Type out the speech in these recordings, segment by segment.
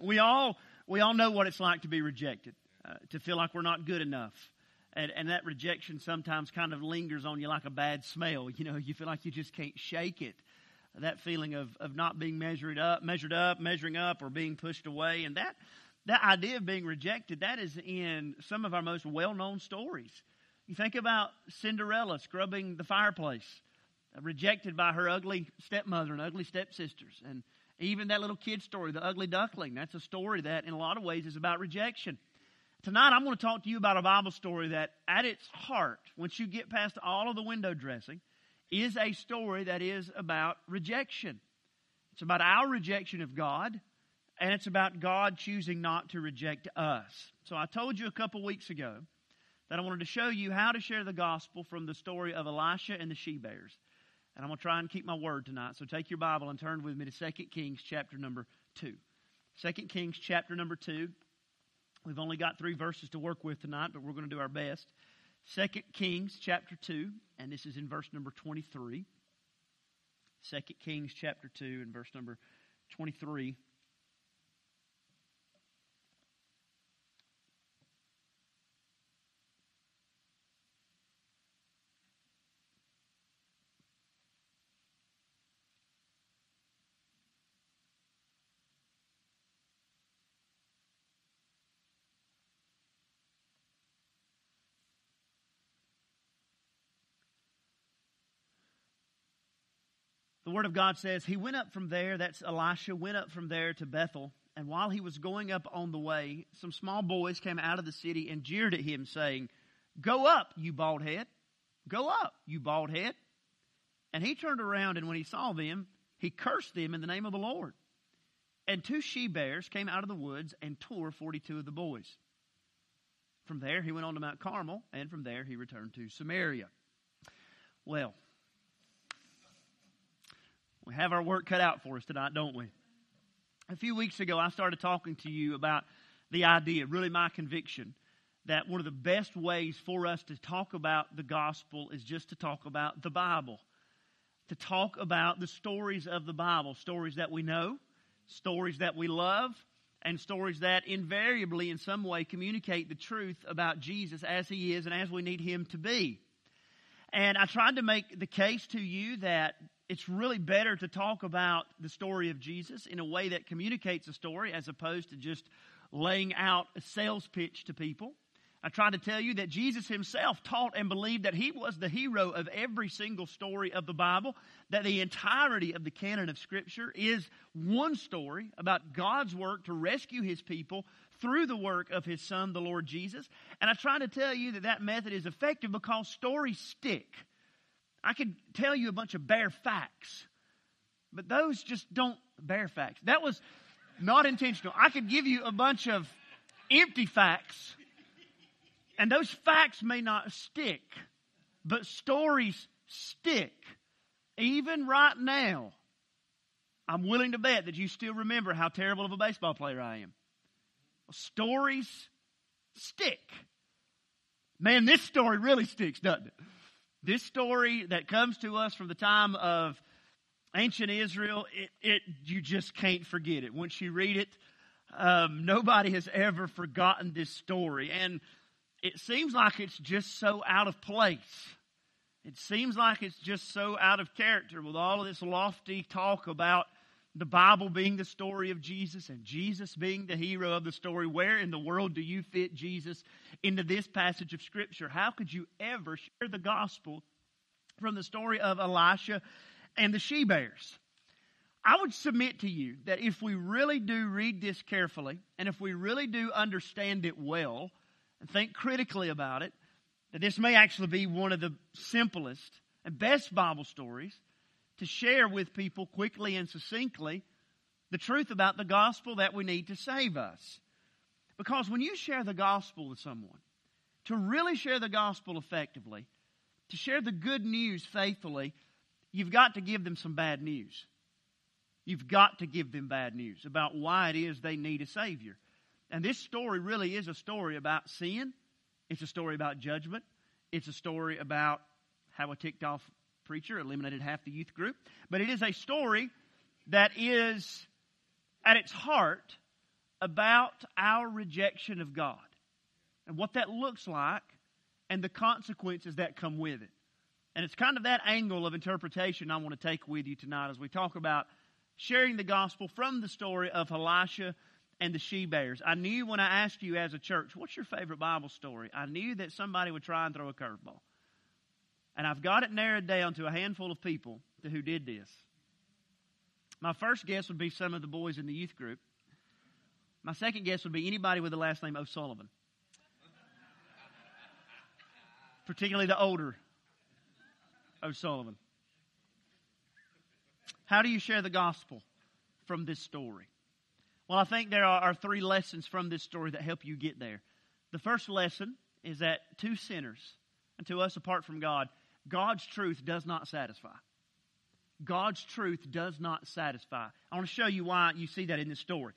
We all we all know what it's like to be rejected, uh, to feel like we're not good enough. And, and that rejection sometimes kind of lingers on you like a bad smell. You know, you feel like you just can't shake it. That feeling of, of not being measured up, measured up, measuring up, or being pushed away. And that, that idea of being rejected, that is in some of our most well known stories. You think about Cinderella scrubbing the fireplace, rejected by her ugly stepmother and ugly stepsisters. And even that little kid story, the ugly duckling, that's a story that in a lot of ways is about rejection. Tonight, I'm going to talk to you about a Bible story that, at its heart, once you get past all of the window dressing, is a story that is about rejection. It's about our rejection of God, and it's about God choosing not to reject us. So, I told you a couple weeks ago that I wanted to show you how to share the gospel from the story of Elisha and the she bears. And I'm going to try and keep my word tonight. So, take your Bible and turn with me to 2 Kings chapter number 2. 2 Kings chapter number 2. We've only got three verses to work with tonight, but we're going to do our best. Second Kings chapter 2, and this is in verse number 23. Second Kings chapter 2 and verse number 23. The Word of God says, He went up from there, that's Elisha, went up from there to Bethel. And while he was going up on the way, some small boys came out of the city and jeered at him, saying, Go up, you bald head. Go up, you bald head. And he turned around, and when he saw them, he cursed them in the name of the Lord. And two she bears came out of the woods and tore 42 of the boys. From there, he went on to Mount Carmel, and from there, he returned to Samaria. Well, we have our work cut out for us tonight, don't we? A few weeks ago, I started talking to you about the idea, really my conviction, that one of the best ways for us to talk about the gospel is just to talk about the Bible. To talk about the stories of the Bible, stories that we know, stories that we love, and stories that invariably, in some way, communicate the truth about Jesus as he is and as we need him to be. And I tried to make the case to you that it's really better to talk about the story of Jesus in a way that communicates a story as opposed to just laying out a sales pitch to people. I tried to tell you that Jesus himself taught and believed that he was the hero of every single story of the Bible, that the entirety of the canon of Scripture is one story about God's work to rescue his people through the work of his son, the Lord Jesus. And I tried to tell you that that method is effective because stories stick. I could tell you a bunch of bare facts, but those just don't bear facts. That was not intentional. I could give you a bunch of empty facts, and those facts may not stick, but stories stick. Even right now, I'm willing to bet that you still remember how terrible of a baseball player I am. Stories stick. Man, this story really sticks, doesn't it? This story that comes to us from the time of ancient Israel, it, it you just can't forget it. Once you read it, um, nobody has ever forgotten this story. And it seems like it's just so out of place. It seems like it's just so out of character with all of this lofty talk about the Bible being the story of Jesus and Jesus being the hero of the story. Where in the world do you fit Jesus into this passage of Scripture? How could you ever share the gospel from the story of Elisha and the she bears? I would submit to you that if we really do read this carefully and if we really do understand it well and think critically about it, that this may actually be one of the simplest and best Bible stories to share with people quickly and succinctly the truth about the gospel that we need to save us. Because when you share the gospel with someone, to really share the gospel effectively, to share the good news faithfully, you've got to give them some bad news. You've got to give them bad news about why it is they need a Savior. And this story really is a story about sin. It's a story about judgment. It's a story about how a ticked off preacher, eliminated half the youth group. But it is a story that is, at its heart, about our rejection of God and what that looks like and the consequences that come with it. And it's kind of that angle of interpretation I want to take with you tonight as we talk about sharing the gospel from the story of Elisha and the she bears. I knew when I asked you as a church, what's your favorite Bible story? I knew that somebody would try and throw a curveball. And I've got it narrowed down to a handful of people who did this. My first guess would be some of the boys in the youth group. My second guess would be anybody with the last name O'Sullivan. Particularly the older O'Sullivan. How do you share the gospel from this story? Well, I think there are, three lessons from this story that help you get there. The first lesson is that two sinners and to us apart from God, God's truth does not satisfy. God's truth does not satisfy. I want to show you why you see that in this story.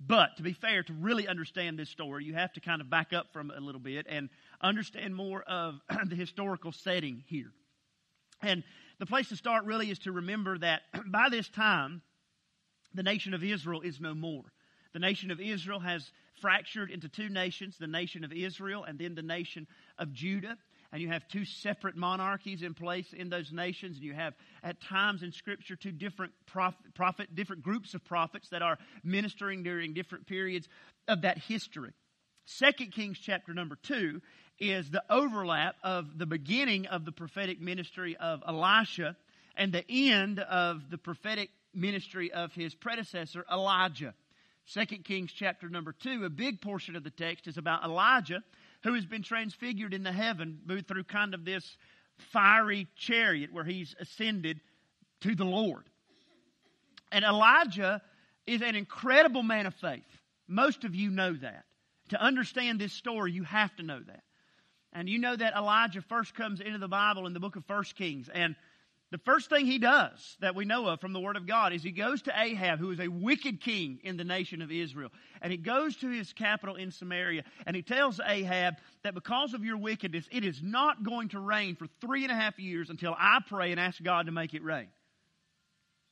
But to be fair, to really understand this story, you have to kind of back up from a little bit and understand more of the historical setting here. And the place to start really is to remember that by this time, the nation of Israel is no more. The nation of Israel has fractured into two nations the nation of Israel and then the nation of Judah. And you have two separate monarchies in place in those nations. And you have, at times in Scripture, two different prophet, prophet different groups of prophets that are ministering during different periods of that history. Second Kings chapter number two is the overlap of the beginning of the prophetic ministry of Elisha and the end of the prophetic ministry of his predecessor, Elijah. Second Kings chapter number 2, a big portion of the text is about Elijah, who has been transfigured in the heaven through kind of this fiery chariot where he's ascended to the Lord. And Elijah is an incredible man of faith. Most of you know that. To understand this story, you have to know that. And you know that Elijah first comes into the Bible in the book of First Kings. And the first thing he does that we know of from the Word of God is he goes to Ahab, who is a wicked king in the nation of Israel. And he goes to his capital in Samaria and he tells Ahab that because of your wickedness, it is not going to rain for three and a half years until I pray and ask God to make it rain.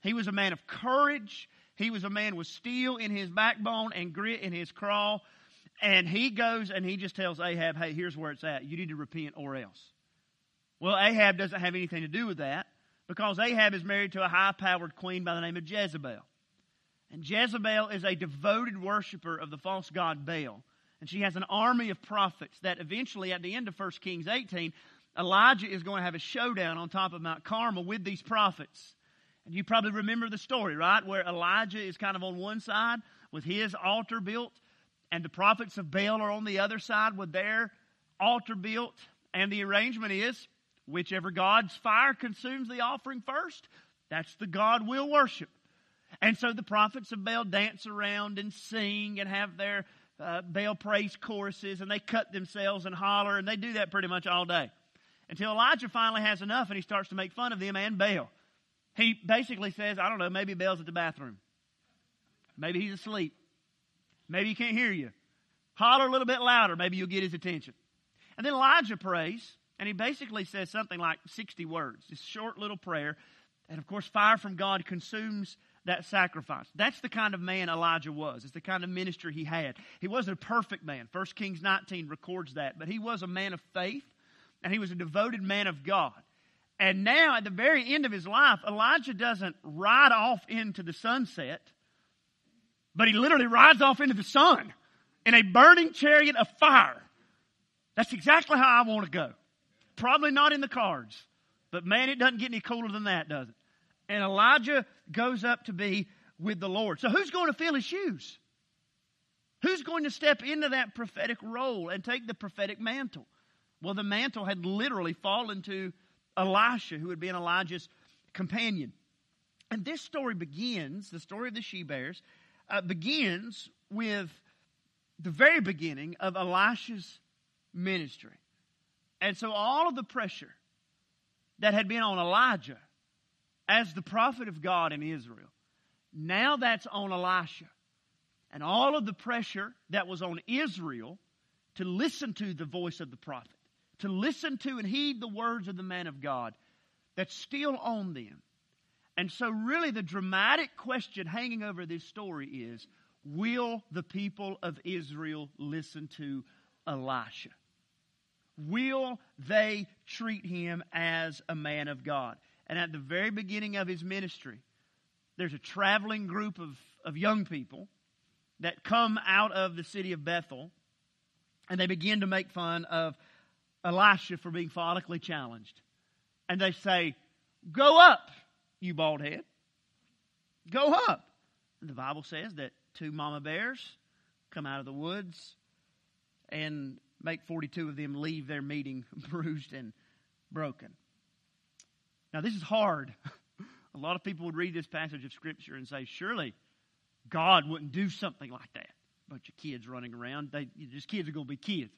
He was a man of courage. He was a man with steel in his backbone and grit in his craw. And he goes and he just tells Ahab, hey, here's where it's at. You need to repent or else. Well, Ahab doesn't have anything to do with that because Ahab is married to a high powered queen by the name of Jezebel. And Jezebel is a devoted worshiper of the false god Baal. And she has an army of prophets that eventually, at the end of 1 Kings 18, Elijah is going to have a showdown on top of Mount Carmel with these prophets. And you probably remember the story, right? Where Elijah is kind of on one side with his altar built, and the prophets of Baal are on the other side with their altar built. And the arrangement is Whichever God's fire consumes the offering first, that's the God we'll worship. And so the prophets of Baal dance around and sing and have their uh, Baal praise choruses and they cut themselves and holler and they do that pretty much all day. Until Elijah finally has enough and he starts to make fun of them and Baal. He basically says, I don't know, maybe Baal's at the bathroom. Maybe he's asleep. Maybe he can't hear you. Holler a little bit louder, maybe you'll get his attention. And then Elijah prays and he basically says something like 60 words, this short little prayer. And of course, fire from God consumes that sacrifice. That's the kind of man Elijah was. It's the kind of ministry he had. He wasn't a perfect man. 1 Kings 19 records that. But he was a man of faith, and he was a devoted man of God. And now, at the very end of his life, Elijah doesn't ride off into the sunset, but he literally rides off into the sun in a burning chariot of fire. That's exactly how I want to go. Probably not in the cards. But man, it doesn't get any cooler than that, does it? And Elijah goes up to be with the Lord. So who's going to fill his shoes? Who's going to step into that prophetic role and take the prophetic mantle? Well, the mantle had literally fallen to Elisha, who had been Elijah's companion. And this story begins, the story of the she bears, uh, begins with the very beginning of Elisha's ministry. And so all of the pressure that had been on Elijah as the prophet of God in Israel, now that's on Elisha. And all of the pressure that was on Israel to listen to the voice of the prophet, to listen to and heed the words of the man of God, that's still on them. And so, really, the dramatic question hanging over this story is Will the people of Israel listen to Elisha? Will they treat him as a man of God? And at the very beginning of his ministry, there's a traveling group of, of young people that come out of the city of Bethel and they begin to make fun of Elisha for being follically challenged. And they say, Go up, you bald head. Go up. And the Bible says that two mama bears come out of the woods and make 42 of them leave their meeting bruised and broken. Now, this is hard. A lot of people would read this passage of Scripture and say, surely God wouldn't do something like that. A bunch of kids running around. They, just kids are going to be kids.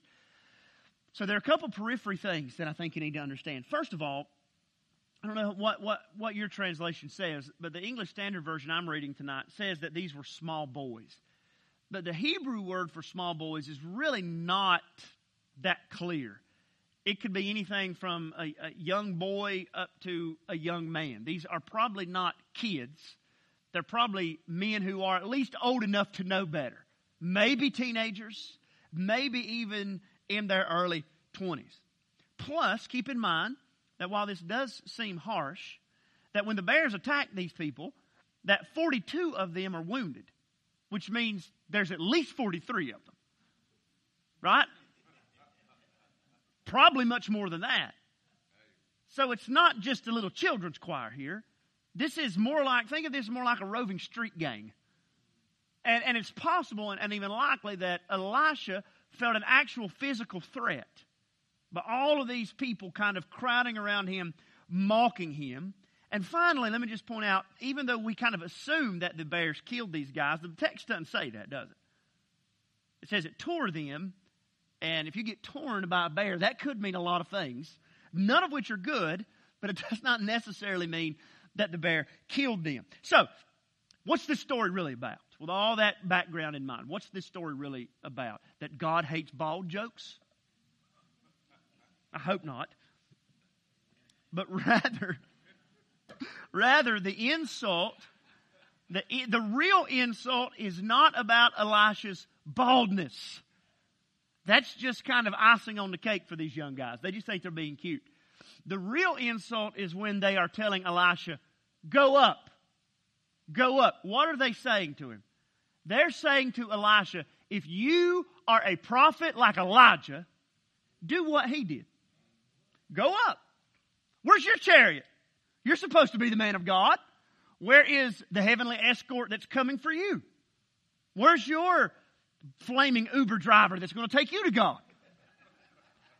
So there are a couple periphery things that I think you need to understand. First of all, I don't know what, what, what your translation says, but the English Standard Version I'm reading tonight says that these were small boys. But the Hebrew word for small boys is really not that clear. It could be anything from a, a young boy up to a young man. These are probably not kids. They're probably men who are at least old enough to know better. Maybe teenagers, maybe even in their early 20s. Plus, keep in mind that while this does seem harsh, that when the bears attack these people, that 42 of them are wounded, which means there's at least 43 of them. Right? Probably much more than that. So it's not just a little children's choir here. This is more like, think of this more like a roving street gang. And, and it's possible and, and even likely that Elisha felt an actual physical threat. But all of these people kind of crowding around him, mocking him. And finally, let me just point out, even though we kind of assume that the bears killed these guys, the text doesn't say that, does it? It says it tore them. And if you get torn by a bear, that could mean a lot of things, none of which are good, but it does not necessarily mean that the bear killed them. So, what's this story really about? With all that background in mind, what's this story really about? That God hates bald jokes? I hope not. But rather, rather the insult, the, the real insult is not about Elisha's baldness. That's just kind of icing on the cake for these young guys. They just think they're being cute. The real insult is when they are telling Elisha, go up. Go up. What are they saying to him? They're saying to Elisha, if you are a prophet like Elijah, do what he did. Go up. Where's your chariot? You're supposed to be the man of God. Where is the heavenly escort that's coming for you? Where's your flaming Uber driver that's going to take you to God?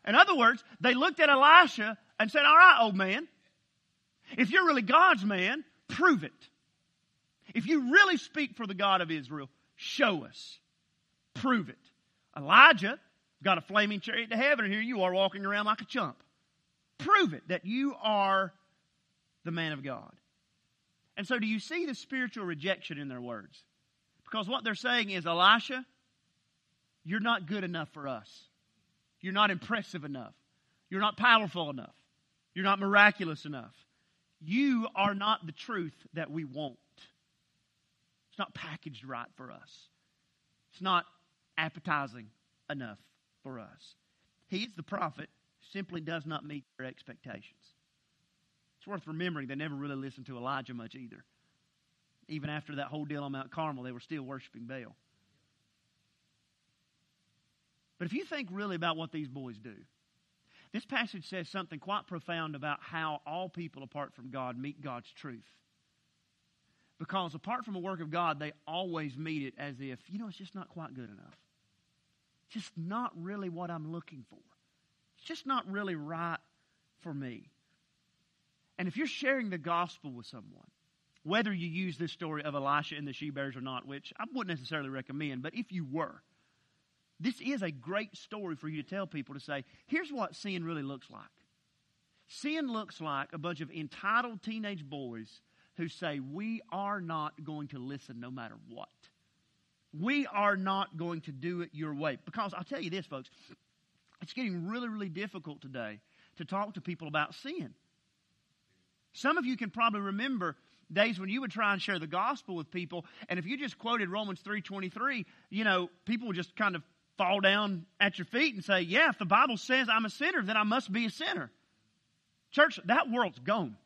In other words, they looked at Elisha and said, All right, old man, if you're really God's man, prove it. If you really speak for the God of Israel, show us. Prove it. Elijah got a flaming chariot to heaven, and here you are walking around like a chump. Prove it that you are the man of God. And so, do you see the spiritual rejection in their words? Because what they're saying is, Elisha, you're not good enough for us. You're not impressive enough. You're not powerful enough. You're not miraculous enough. You are not the truth that we want. It's not packaged right for us. It's not appetizing enough for us. He's the prophet simply does not meet their expectations. It's worth remembering they never really listened to Elijah much either. Even after that whole deal on Mount Carmel, they were still worshiping Baal. But if you think really about what these boys do, this passage says something quite profound about how all people apart from God meet God's truth. Because apart from a work of God, they always meet it as if, you know, it's just not quite good enough. Just not really what I'm looking for. It's just not really right for me. And if you're sharing the gospel with someone, whether you use this story of Elisha and the she bears or not, which I wouldn't necessarily recommend, but if you were, this is a great story for you to tell people to say, here's what sin really looks like. Sin looks like a bunch of entitled teenage boys who say, We are not going to listen no matter what. We are not going to do it your way. Because I'll tell you this, folks, it's getting really, really difficult today to talk to people about sin. Some of you can probably remember days when you would try and share the gospel with people, and if you just quoted Romans 3.23, you know, people would just kind of fall down at your feet and say, yeah, if the Bible says I'm a sinner, then I must be a sinner. Church, that world's gone.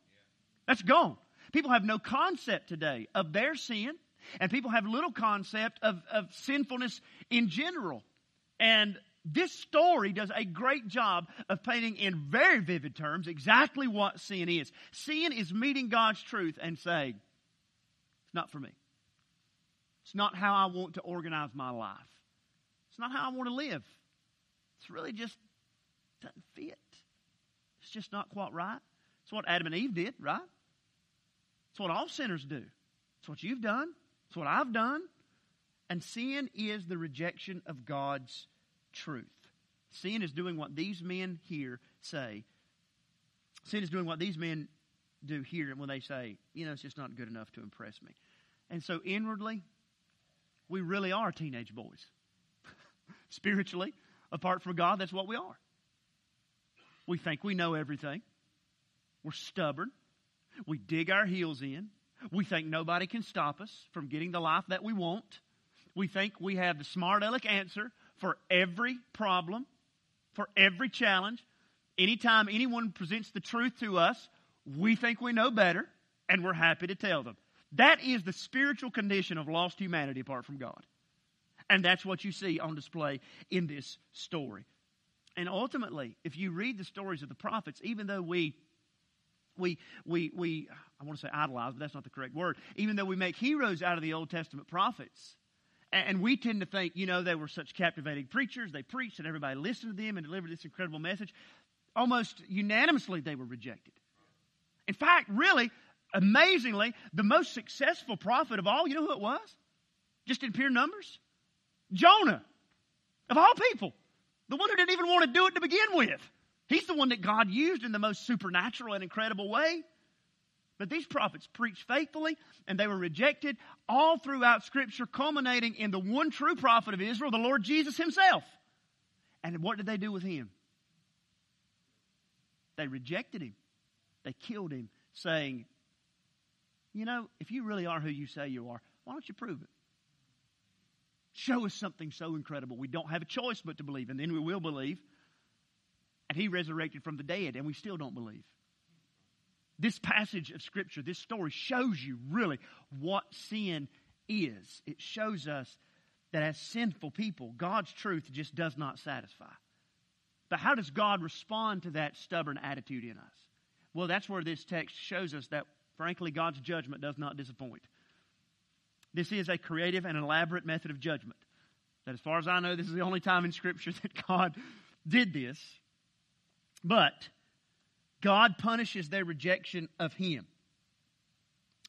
That's gone. People have no concept today of their sin, and people have little concept of, of sinfulness in general. And this story does a great job of painting in very vivid terms exactly what sin is. Sin is meeting God's truth and saying, it's not for me. It's not how I want to organize my life. It's not how I want to live. It's really just doesn't fit. It's just not quite right. It's what Adam and Eve did, right? It's what all sinners do. It's what you've done. It's what I've done. And sin is the rejection of God's truth. Sin is doing what these men here say. Sin is doing what these men do here when they say, you know, it's just not good enough to impress me. And so inwardly, we really are teenage boys. Spiritually, apart from God, that's what we are. We think we know everything. We're stubborn. We dig our heels in. We think nobody can stop us from getting the life that we want. We think we have the smart aleck answer for every problem, for every challenge. Anytime anyone presents the truth to us, we think we know better, and we're happy to tell them. That is the spiritual condition of lost humanity apart from God. And that's what you see on display in this story. And ultimately, if you read the stories of the prophets, even though we we, we, we, I want to say idolize, but that's not the correct word. Even though we make heroes out of the Old Testament prophets, and we tend to think, you know, they were such captivating preachers. They preached and everybody listened to them and delivered this incredible message. Almost unanimously, they were rejected. In fact, really, amazingly, the most successful prophet of all, you know who it was? Just in pure numbers? Jonah. Of all people. The one who didn't even want to do it to begin with. He's the one that God used in the most supernatural and incredible way. But these prophets preached faithfully and they were rejected all throughout Scripture, culminating in the one true prophet of Israel, the Lord Jesus Himself. And what did they do with Him? They rejected Him, they killed Him, saying, You know, if you really are who you say you are, why don't you prove it? Show us something so incredible. We don't have a choice but to believe, and then we will believe. And He resurrected from the dead, and we still don't believe. This passage of Scripture, this story shows you really what sin is. It shows us that as sinful people, God's truth just does not satisfy. But how does God respond to that stubborn attitude in us? Well, that's where this text shows us that, frankly, God's judgment does not disappoint. This is a creative and elaborate method of judgment. That, as far as I know, this is the only time in Scripture that God did this. But God punishes their rejection of Him.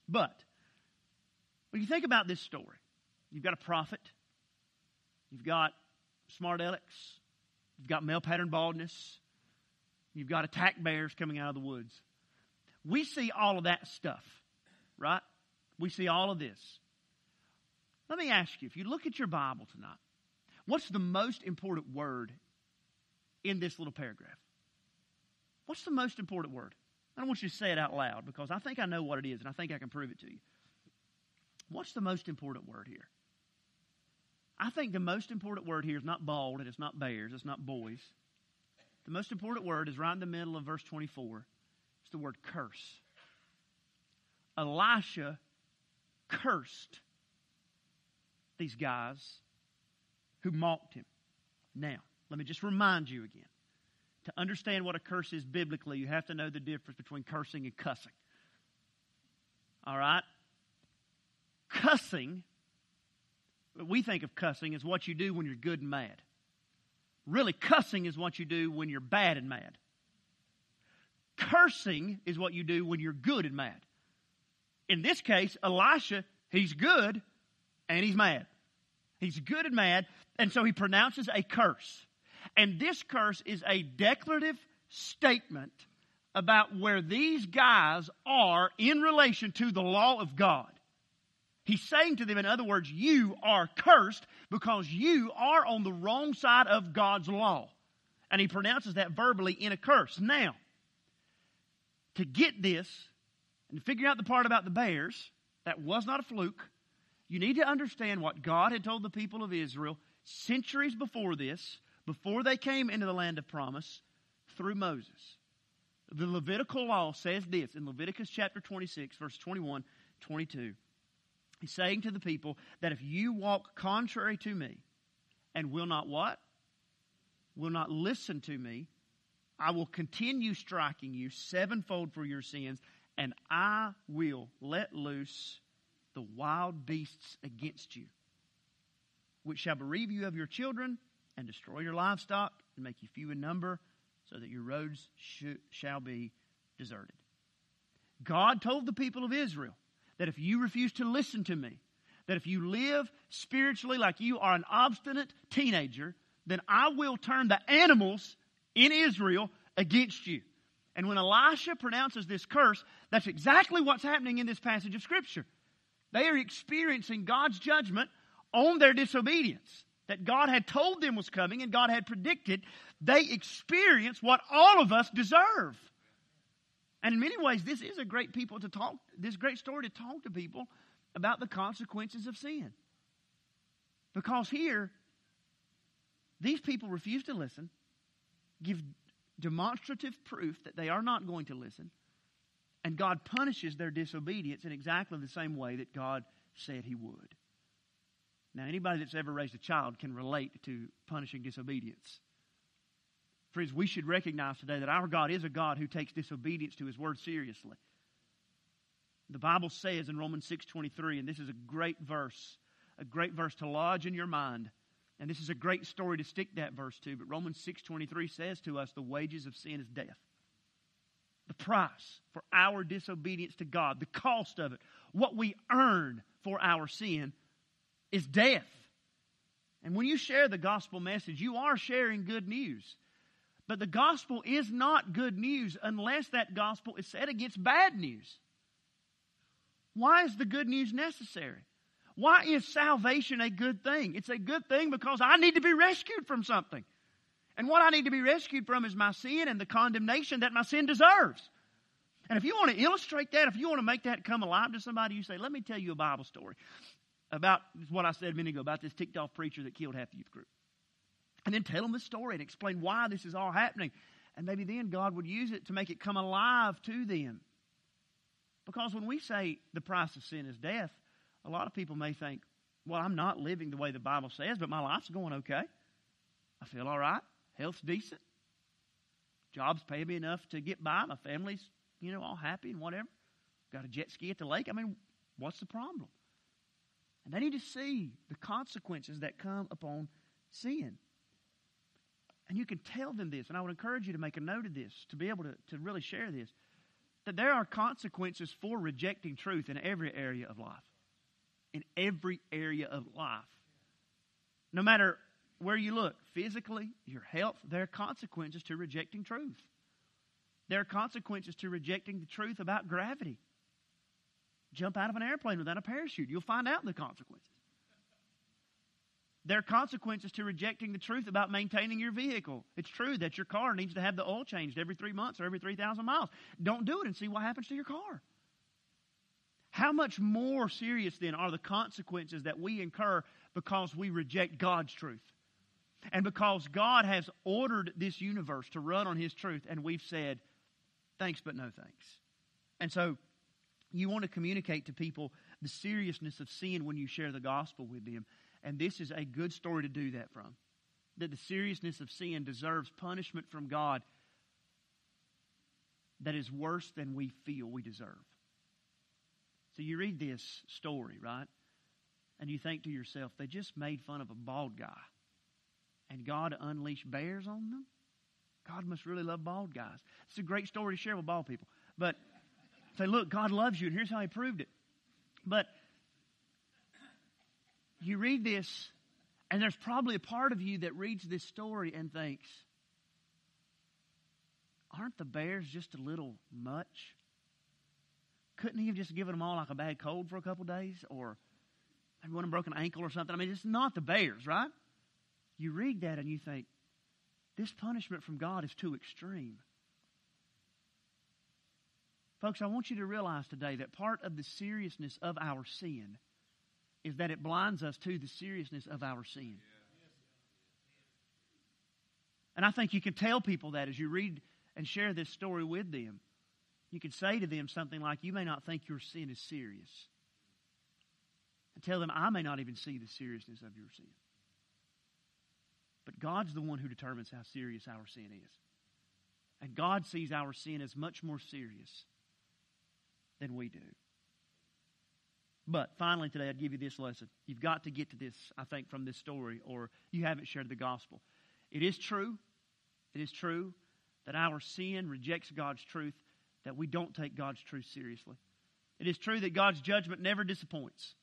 But when you think about this story, you've got a prophet, you've got smart alecks, you've got male pattern baldness, you've got attack bears coming out of the woods. We see all of that stuff, right? We see all of this. Let me ask you if you look at your Bible tonight, what's the most important word in this little paragraph? What's the most important word? I don't want you to say it out loud because I think I know what it is and I think I can prove it to you. What's the most important word here? I think the most important word here is not bald and it's not bears, it's not boys. The most important word is right in the middle of verse 24. It's the word curse. Elisha cursed these guys who mocked him. Now, let me just remind you again to understand what a curse is biblically, you have to know the difference between cursing and cussing. All right? Cussing, we think of cussing as what you do when you're good and mad. Really, cussing is what you do when you're bad and mad. Cursing is what you do when you're good and mad. In this case, Elisha, he's good and he's mad. He's good and mad, and so he pronounces a curse. And this curse is a declarative statement about where these guys are in relation to the law of God. He's saying to them, in other words, you are cursed because you are on the wrong side of God's law. And he pronounces that verbally in a curse. Now, to get this, and figure out the part about the bears, that was not a fluke. You need to understand what God had told the people of Israel centuries before this, before they came into the land of promise, through Moses. The Levitical law says this in Leviticus chapter 26, verse 21, 22. He's saying to the people that if you walk contrary to me and will not what? Will not listen to me, I will continue striking you sevenfold for your sins, and I will let loose the wild beasts against you, which shall bereave you of your children and destroy your livestock and make you few in number, so that your roads sh- shall be deserted. God told the people of Israel that if you refuse to listen to me, that if you live spiritually like you are an obstinate teenager, then I will turn the animals in Israel against you. And when Elisha pronounces this curse, that's exactly what's happening in this passage of Scripture. They are experiencing God's judgment on their disobedience that God had told them was coming and God had predicted. They experience what all of us deserve. And in many ways, this is a great people to talk, this great story to talk to people about the consequences of sin. Because here, these people refuse to listen, give demonstrative proof that they are not going to listen, and God punishes their disobedience in exactly the same way that God said He would. Now, anybody that's ever raised a child can relate to punishing disobedience. Friends, we should recognize today that our God is a God who takes disobedience to His Word seriously. The Bible says in Romans 6.23, and this is a great verse, a great verse to lodge in your mind, and this is a great story to stick that verse to, but Romans 6.23 says to us, the wages of sin is death. The price for our disobedience to God, the cost of it, what we earn for our sin is death. And when you share the gospel message, you are sharing good news. But the gospel is not good news unless that gospel is set against bad news. Why is the good news necessary? Why is salvation a good thing? It's a good thing because I need to be rescued from something. And what I need to be rescued from is my sin and the condemnation that my sin deserves. And if you want to illustrate that, if you want to make that come alive to somebody, you say, Let me tell you a Bible story about what I said a minute ago about this ticked off preacher that killed half the youth group. And then tell them the story and explain why this is all happening. And maybe then God would use it to make it come alive to them. Because when we say the price of sin is death, a lot of people may think, well, I'm not living the way the Bible says, but my life's going okay. I feel all right. Health's decent. Jobs pay me enough to get by. My family's, you know, all happy and whatever. Got a jet ski at the lake. I mean, what's the problem? And they need to see the consequences that come upon sin. And you can tell them this, and I would encourage you to make a note of this, to be able to, to really share this, that there are consequences for rejecting truth in every area of life. In every area of life. No matter where you look, physically, your health, there are consequences to rejecting truth. There are consequences to rejecting the truth about gravity jump out of an airplane without a parachute. You'll find out the consequences. There are consequences to rejecting the truth about maintaining your vehicle. It's true that your car needs to have the oil changed every three months or every 3,000 miles. Don't do it and see what happens to your car. How much more serious then are the consequences that we incur because we reject God's truth? And because God has ordered this universe to run on His truth, and we've said, thanks, but no thanks. And so you want to communicate to people the seriousness of sin when you share the gospel with them. And this is a good story to do that from. That the seriousness of sin deserves punishment from God that is worse than we feel we deserve. So you read this story, right? And you think to yourself, they just made fun of a bald guy. And God unleashed bears on them? God must really love bald guys. It's a great story to share with bald people. But Say, look, God loves you, and here's how He proved it. But you read this, and there's probably a part of you that reads this story and thinks, aren't the bears just a little much? Couldn't he have just given them all like a bad cold for a couple days? Or maybe one of them broke an ankle or something? I mean, it's not the bears, right? You read that and you think, this punishment from God is too extreme. Folks, I want you to realize today that part of the seriousness of our sin is that it blinds us to the seriousness of our sin. And I think you can tell people that as you read and share this story with them. You can say to them something like, You may not think your sin is serious. And tell them, I may not even see the seriousness of your sin. But God's the one who determines how serious our sin is. And God sees our sin as much more serious than we do. But finally, today, I'd give you this lesson. You've got to get to this, I think, from this story, or you haven't shared the gospel. It is true, it is true that our sin rejects God's truth, that we don't take God's truth seriously. It is true that God's judgment never disappoints.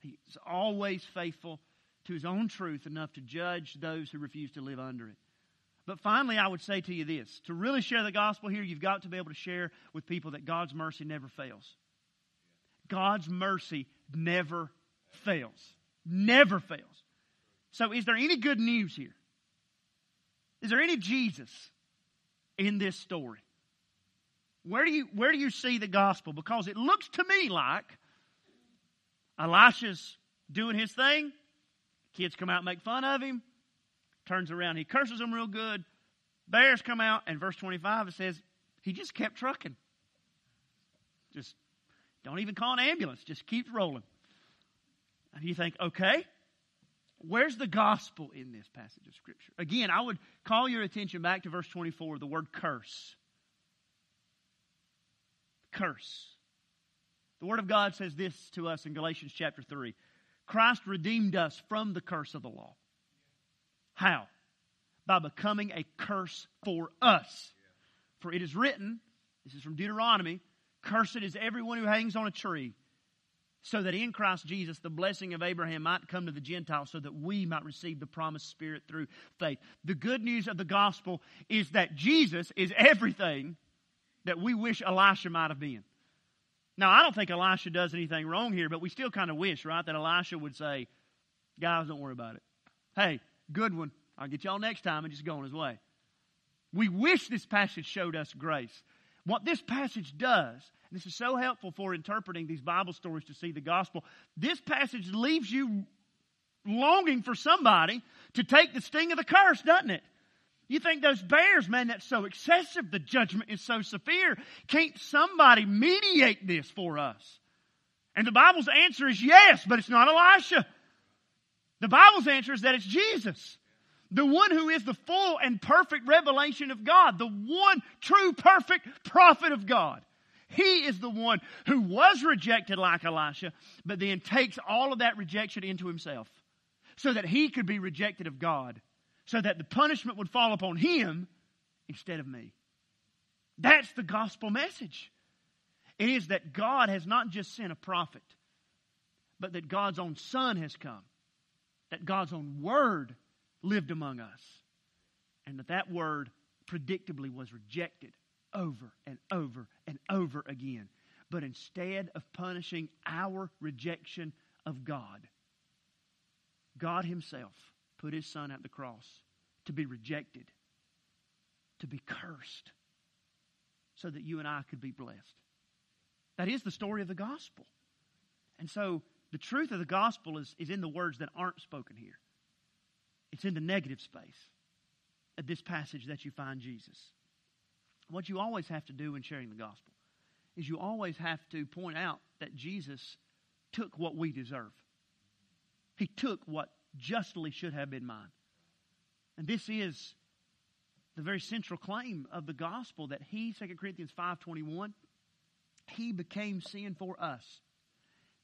He is always faithful to his own truth enough to judge those who refuse to live under it. But finally, I would say to you this to really share the gospel here, you've got to be able to share with people that God's mercy never fails. God's mercy never fails. Never fails. So, is there any good news here? Is there any Jesus in this story? Where do you, where do you see the gospel? Because it looks to me like Elisha's doing his thing. Kids come out and make fun of him. Turns around, he curses them real good. Bears come out, and verse 25 it says, he just kept trucking. Just don't even call an ambulance, just keeps rolling. And you think, okay, where's the gospel in this passage of Scripture? Again, I would call your attention back to verse 24, the word curse. Curse. The Word of God says this to us in Galatians chapter 3 Christ redeemed us from the curse of the law. How? By becoming a curse for us. For it is written, this is from Deuteronomy, cursed is everyone who hangs on a tree, so that in Christ Jesus the blessing of Abraham might come to the Gentiles, so that we might receive the promised Spirit through faith. The good news of the gospel is that Jesus is everything that we wish Elisha might have been. Now, I don't think Elisha does anything wrong here, but we still kind of wish, right, that Elisha would say, Guys, don't worry about it. Hey, good one. I'll get y'all next time and just go on his way. We wish this passage showed us grace. What this passage does, this is so helpful for interpreting these Bible stories to see the gospel, this passage leaves you longing for somebody to take the sting of the curse, doesn't it? You think those bears, man, that's so excessive. The judgment is so severe. Can't somebody mediate this for us? And the Bible's answer is yes, but it's not Elisha. The Bible's answer is that it's Jesus. The one who is the full and perfect revelation of God. The one true perfect prophet of God. He is the one who was rejected like Elisha, but then takes all of that rejection into himself so that he could be rejected of God so that the punishment would fall upon him instead of me. That's the gospel message. It is that God has not just sent a prophet, but that God's own Son has come, that God's own Word lived among us, and that that Word predictably was rejected over and over and over again. But instead of punishing our rejection of God, God Himself put his son at the cross to be rejected, to be cursed, so that you and I could be blessed. That is the story of the gospel. And so the truth of the gospel is, is in the words that aren't spoken here. It's in the negative space of this passage that you find Jesus. What you always have to do in sharing the gospel is you always have to point out that Jesus took what we deserve. He took what justly should have been mine. And this is the very central claim of the gospel that he, 2 Corinthians 5.21, he became sin for us.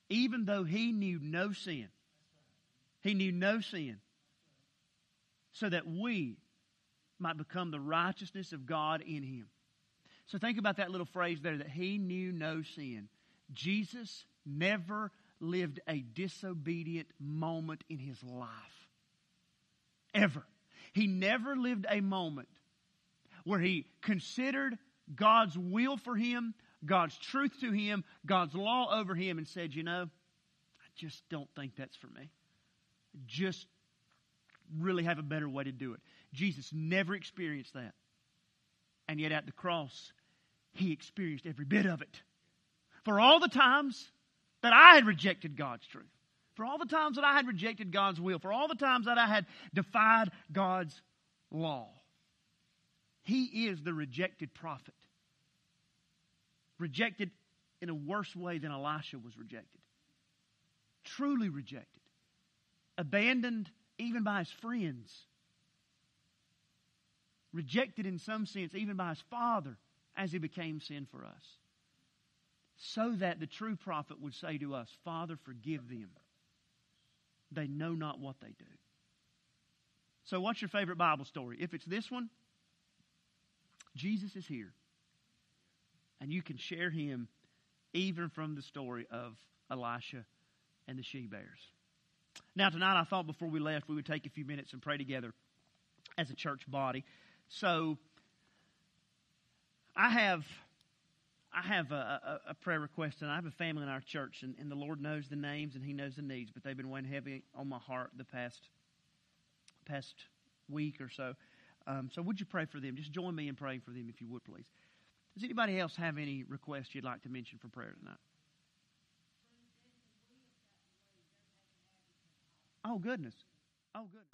Even though he knew no sin. He knew no sin. So that we might become the righteousness of God in him. So think about that little phrase there that he knew no sin. Jesus never lived a disobedient moment in his life. Ever. He never lived a moment where he considered God's will for him, God's truth to him, God's law over him, and said, You know, I just don't think that's for me. Just really have a better way to do it. Jesus never experienced that. And yet at the cross, he experienced every bit of it. For all the times that I had rejected God's truth, for all the times that I had rejected God's will, for all the times that I had defied God's law, he is the rejected prophet. Rejected in a worse way than Elisha was rejected. Truly rejected. Abandoned even by his friends. Rejected in some sense even by his father as he became sin for us. So that the true prophet would say to us, Father, forgive them. They know not what they do. So, what's your favorite Bible story? If it's this one, Jesus is here. And you can share him even from the story of Elisha and the she bears. Now, tonight I thought before we left we would take a few minutes and pray together as a church body. So, I have. I have a, a, a, prayer request, and I have a family in our church, and, and, the Lord knows the names and He knows the needs, but they've been weighing heavy on my heart the past past week or so. Um, so, would you pray for them? Just join me in praying for them, if you would, please. Does anybody else have any requests you'd like to mention for prayer tonight? Oh, goodness. Oh, goodness.